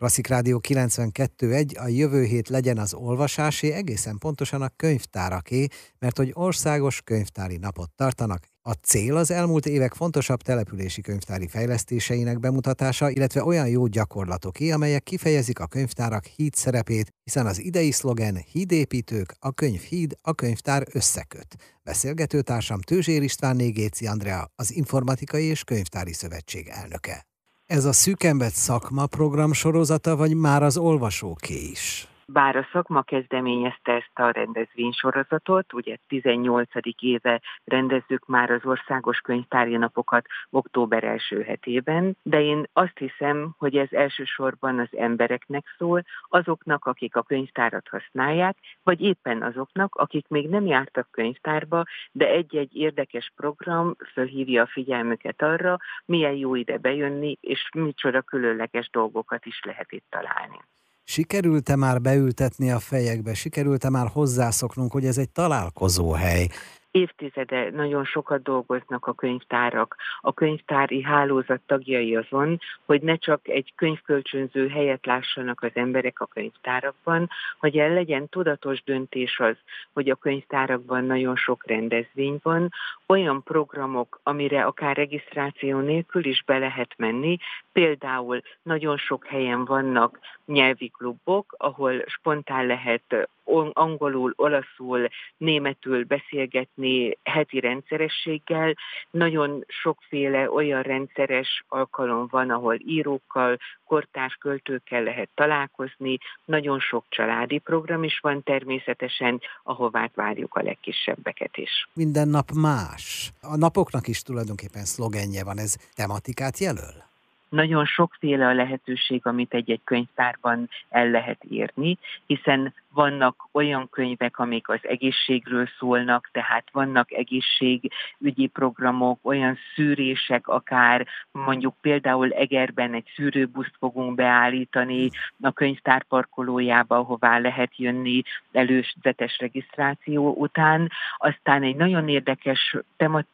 Klasszik Rádió 92.1, a jövő hét legyen az olvasásé, egészen pontosan a könyvtáraké, mert hogy országos könyvtári napot tartanak. A cél az elmúlt évek fontosabb települési könyvtári fejlesztéseinek bemutatása, illetve olyan jó gyakorlatoké, amelyek kifejezik a könyvtárak híd szerepét, hiszen az idei szlogen hídépítők, a könyvhíd, a könyvtár összeköt. Beszélgetőtársam Tőzsér István Négéci Andrea, az Informatikai és Könyvtári Szövetség elnöke. Ez a szűkembet szakma program sorozata, vagy már az olvasóké is? Bár a szakma kezdeményezte ezt a rendezvénysorozatot, ugye 18. éve rendezzük már az országos könyvtári napokat október első hetében, de én azt hiszem, hogy ez elsősorban az embereknek szól, azoknak, akik a könyvtárat használják, vagy éppen azoknak, akik még nem jártak könyvtárba, de egy-egy érdekes program fölhívja a figyelmüket arra, milyen jó ide bejönni, és micsoda különleges dolgokat is lehet itt találni. Sikerült-e már beültetni a fejekbe, sikerült-e már hozzászoknunk, hogy ez egy találkozó hely? évtizede nagyon sokat dolgoznak a könyvtárak, a könyvtári hálózat tagjai azon, hogy ne csak egy könyvkölcsönző helyet lássanak az emberek a könyvtárakban, hogy el legyen tudatos döntés az, hogy a könyvtárakban nagyon sok rendezvény van, olyan programok, amire akár regisztráció nélkül is be lehet menni, például nagyon sok helyen vannak nyelvi klubok, ahol spontán lehet angolul, olaszul, németül beszélgetni heti rendszerességgel. Nagyon sokféle olyan rendszeres alkalom van, ahol írókkal, kortárs költőkkel lehet találkozni. Nagyon sok családi program is van természetesen, ahová várjuk a legkisebbeket is. Minden nap más. A napoknak is tulajdonképpen szlogenje van. Ez tematikát jelöl? Nagyon sokféle a lehetőség, amit egy-egy könyvtárban el lehet érni, hiszen vannak olyan könyvek, amik az egészségről szólnak, tehát vannak egészségügyi programok, olyan szűrések, akár mondjuk például Egerben egy szűrőbuszt fogunk beállítani a könyvtár parkolójába, ahová lehet jönni előzetes regisztráció után. Aztán egy nagyon érdekes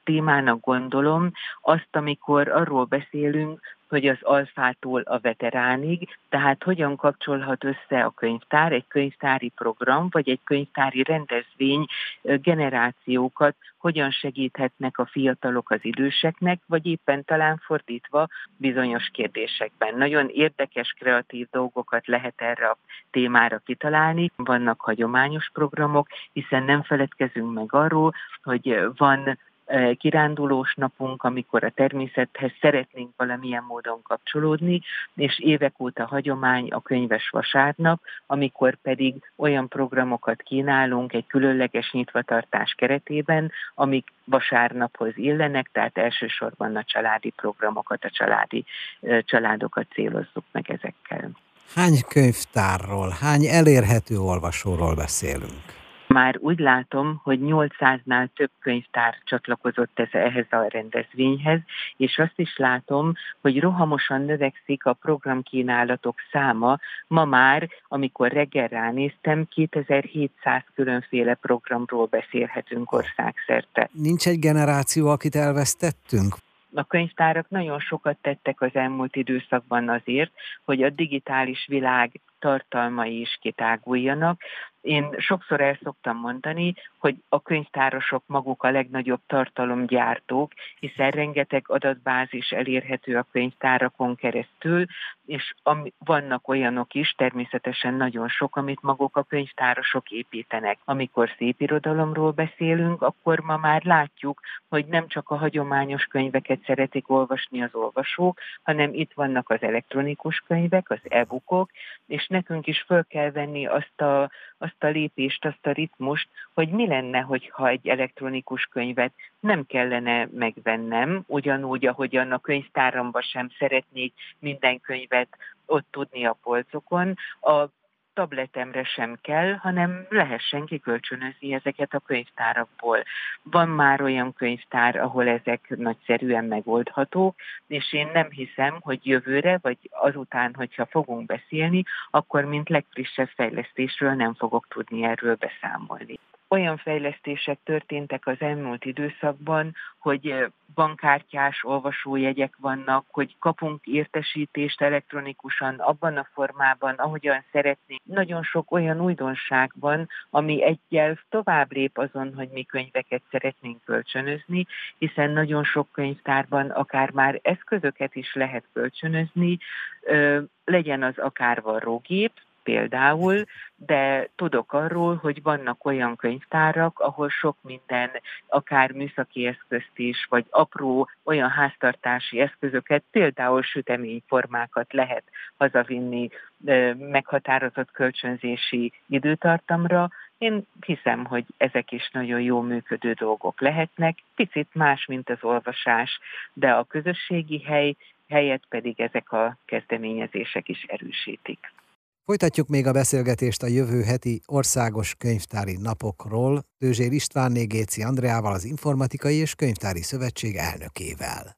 témának gondolom azt, amikor arról beszélünk, hogy az alfától a veteránig, tehát hogyan kapcsolhat össze a könyvtár, egy könyvtári program, vagy egy könyvtári rendezvény generációkat, hogyan segíthetnek a fiatalok az időseknek, vagy éppen talán fordítva bizonyos kérdésekben. Nagyon érdekes, kreatív dolgokat lehet erre a témára kitalálni. Vannak hagyományos programok, hiszen nem feledkezünk meg arról, hogy van kirándulós napunk, amikor a természethez szeretnénk valamilyen módon kapcsolódni, és évek óta hagyomány a könyves vasárnap, amikor pedig olyan programokat kínálunk egy különleges nyitvatartás keretében, amik vasárnaphoz illenek, tehát elsősorban a családi programokat, a családi családokat célozzuk meg ezekkel. Hány könyvtárról, hány elérhető olvasóról beszélünk? Már úgy látom, hogy 800-nál több könyvtár csatlakozott ez, ehhez a rendezvényhez, és azt is látom, hogy rohamosan növekszik a programkínálatok száma. Ma már, amikor reggel ránéztem, 2700 különféle programról beszélhetünk országszerte. Nincs egy generáció, akit elvesztettünk? a könyvtárak nagyon sokat tettek az elmúlt időszakban azért, hogy a digitális világ tartalmai is kitáguljanak. Én sokszor el szoktam mondani, hogy a könyvtárosok maguk a legnagyobb tartalomgyártók, hiszen rengeteg adatbázis elérhető a könyvtárakon keresztül, és ami, vannak olyanok is, természetesen nagyon sok, amit maguk a könyvtárosok építenek. Amikor szép irodalomról beszélünk, akkor ma már látjuk, hogy nem csak a hagyományos könyveket szeretik olvasni az olvasók, hanem itt vannak az elektronikus könyvek, az e-bookok, és nekünk is föl kell venni azt a, azt a lépést, azt a ritmust, hogy mi lenne, hogyha egy elektronikus könyvet nem kellene megvennem, ugyanúgy, ahogyan a könyvtáramban sem szeretnék minden könyvet ott tudni a polcokon. A tabletemre sem kell, hanem lehessen kikölcsönözni ezeket a könyvtárakból. Van már olyan könyvtár, ahol ezek nagyszerűen megoldhatók, és én nem hiszem, hogy jövőre, vagy azután, hogyha fogunk beszélni, akkor mint legfrissebb fejlesztésről nem fogok tudni erről beszámolni. Olyan fejlesztések történtek az elmúlt időszakban, hogy bankkártyás olvasójegyek vannak, hogy kapunk értesítést elektronikusan abban a formában, ahogyan szeretnénk. Nagyon sok olyan újdonság van, ami egyel tovább lép azon, hogy mi könyveket szeretnénk kölcsönözni, hiszen nagyon sok könyvtárban akár már eszközöket is lehet kölcsönözni, legyen az akár varrógép, például, de tudok arról, hogy vannak olyan könyvtárak, ahol sok minden, akár műszaki eszközt is, vagy apró olyan háztartási eszközöket, például süteményformákat lehet hazavinni meghatározott kölcsönzési időtartamra, én hiszem, hogy ezek is nagyon jó működő dolgok lehetnek, picit más, mint az olvasás, de a közösségi hely helyet pedig ezek a kezdeményezések is erősítik. Folytatjuk még a beszélgetést a jövő heti országos könyvtári napokról Tőzsér Istvánné Géci Andreával, az Informatikai és Könyvtári Szövetség elnökével.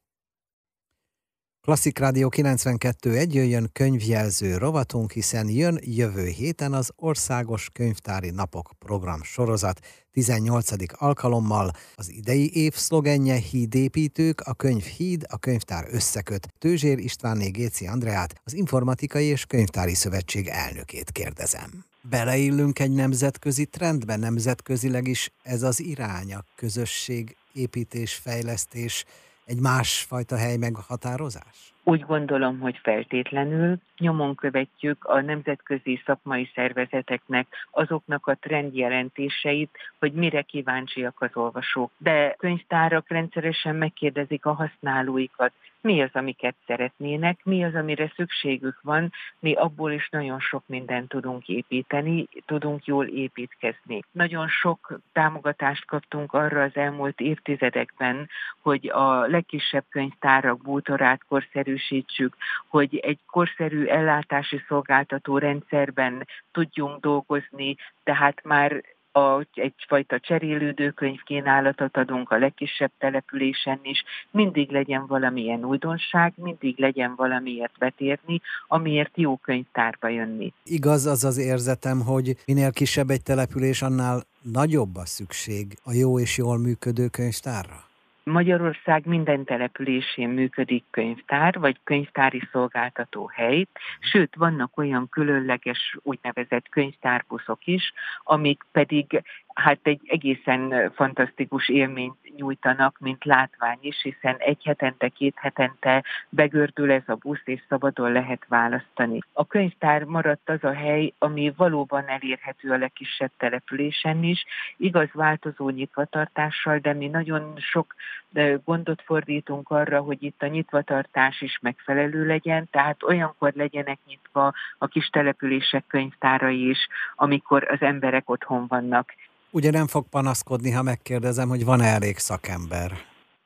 Klasszik Rádió 92.1 jöjjön könyvjelző rovatunk, hiszen jön jövő héten az Országos Könyvtári Napok program sorozat 18. alkalommal. Az idei év szlogenje Hídépítők, a könyv híd, a könyvtár összeköt. Tőzsér Istvánné Géci Andreát, az Informatikai és Könyvtári Szövetség elnökét kérdezem. Beleillünk egy nemzetközi trendbe, nemzetközileg is ez az irány, a közösség, építés, fejlesztés, egy másfajta hely meghatározás? Úgy gondolom, hogy feltétlenül nyomon követjük a nemzetközi szakmai szervezeteknek azoknak a trendjelentéseit, hogy mire kíváncsiak az olvasók. De könyvtárak rendszeresen megkérdezik a használóikat, mi az, amiket szeretnének, mi az, amire szükségük van, mi abból is nagyon sok mindent tudunk építeni, tudunk jól építkezni. Nagyon sok támogatást kaptunk arra az elmúlt évtizedekben, hogy a legkisebb könyvtárak bútorát korszerűsítsük, hogy egy korszerű ellátási szolgáltató rendszerben tudjunk dolgozni, tehát már a, egyfajta cserélődőkönyv kínálatot adunk a legkisebb településen is, mindig legyen valamilyen újdonság, mindig legyen valamiért betérni, amiért jó könyvtárba jönni. Igaz az az érzetem, hogy minél kisebb egy település, annál nagyobb a szükség a jó és jól működő könyvtárra? Magyarország minden településén működik könyvtár, vagy könyvtári szolgáltató hely, sőt, vannak olyan különleges úgynevezett könyvtárbuszok is, amik pedig hát egy egészen fantasztikus élményt nyújtanak, mint látvány is, hiszen egy hetente, két hetente begördül ez a busz, és szabadon lehet választani. A könyvtár maradt az a hely, ami valóban elérhető a legkisebb településen is, igaz változó nyitvatartással, de mi nagyon sok gondot fordítunk arra, hogy itt a nyitvatartás is megfelelő legyen, tehát olyankor legyenek nyitva a kis települések könyvtárai is, amikor az emberek otthon vannak. Ugye nem fog panaszkodni, ha megkérdezem, hogy van-e elég szakember?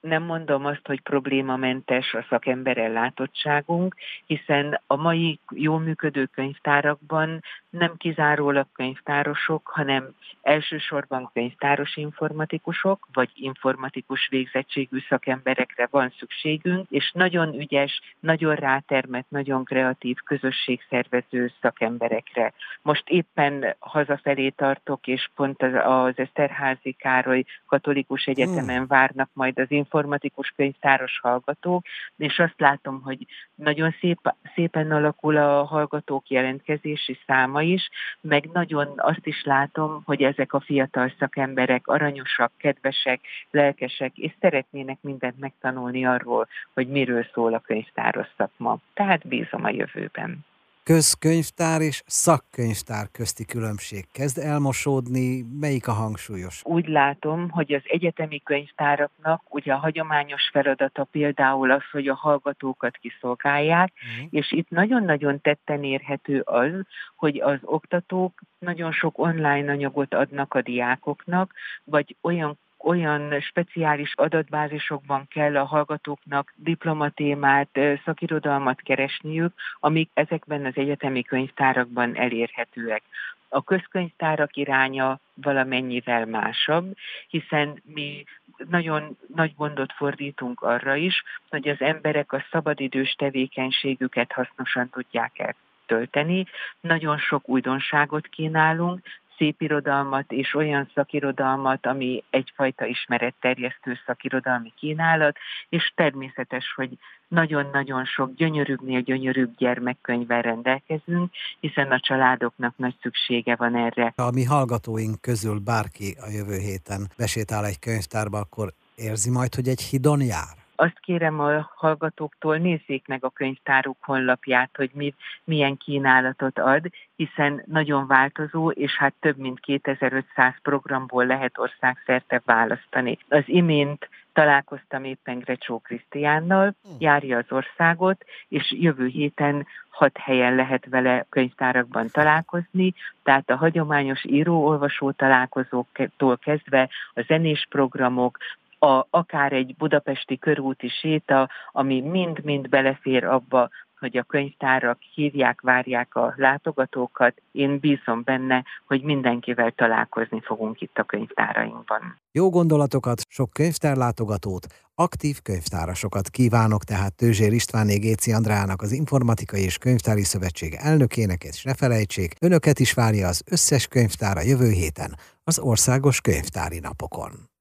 nem mondom azt, hogy problémamentes a szakember ellátottságunk, hiszen a mai jól működő könyvtárakban nem kizárólag könyvtárosok, hanem elsősorban könyvtáros informatikusok, vagy informatikus végzettségű szakemberekre van szükségünk, és nagyon ügyes, nagyon rátermett, nagyon kreatív közösségszervező szakemberekre. Most éppen hazafelé tartok, és pont az, az Eszterházi Károly Katolikus Egyetemen hmm. várnak majd az informatikus könyvtáros hallgatók, és azt látom, hogy nagyon szép, szépen alakul a hallgatók jelentkezési száma is, meg nagyon azt is látom, hogy ezek a fiatal szakemberek aranyosak, kedvesek, lelkesek, és szeretnének mindent megtanulni arról, hogy miről szól a könyvtáros szakma. Tehát bízom a jövőben közkönyvtár és szakkönyvtár közti különbség kezd elmosódni, melyik a hangsúlyos? Úgy látom, hogy az egyetemi könyvtáraknak ugye a hagyományos feladata például az, hogy a hallgatókat kiszolgálják, mm. és itt nagyon-nagyon tetten érhető az, hogy az oktatók nagyon sok online anyagot adnak a diákoknak, vagy olyan olyan speciális adatbázisokban kell a hallgatóknak diplomatémát, szakirodalmat keresniük, amik ezekben az egyetemi könyvtárakban elérhetőek. A közkönyvtárak iránya valamennyivel másabb, hiszen mi nagyon nagy gondot fordítunk arra is, hogy az emberek a szabadidős tevékenységüket hasznosan tudják el tölteni. Nagyon sok újdonságot kínálunk, szépirodalmat és olyan szakirodalmat, ami egyfajta ismeretterjesztő szakirodalmi kínálat, és természetes, hogy nagyon-nagyon sok gyönyörűbbnél gyönyörűbb gyermekkönyvvel rendelkezünk, hiszen a családoknak nagy szüksége van erre. Ha a mi hallgatóink közül bárki a jövő héten besétál egy könyvtárba, akkor érzi majd, hogy egy hidon jár? Azt kérem a hallgatóktól, nézzék meg a könyvtáruk honlapját, hogy mi, milyen kínálatot ad, hiszen nagyon változó, és hát több mint 2500 programból lehet országszerte választani. Az imént találkoztam éppen Grecsó Krisztiánnal, hm. járja az országot, és jövő héten hat helyen lehet vele könyvtárakban találkozni, tehát a hagyományos író-olvasó találkozóktól kezdve a zenés programok, a, akár egy budapesti körúti séta, ami mind-mind belefér abba, hogy a könyvtárak hívják, várják a látogatókat. Én bízom benne, hogy mindenkivel találkozni fogunk itt a könyvtárainkban. Jó gondolatokat, sok könyvtárlátogatót, aktív könyvtárasokat kívánok tehát Tőzsér Istvánné Géci Andrának, az Informatikai és Könyvtári Szövetség elnökének, és ne felejtsék, önöket is várja az összes könyvtára jövő héten, az Országos Könyvtári Napokon.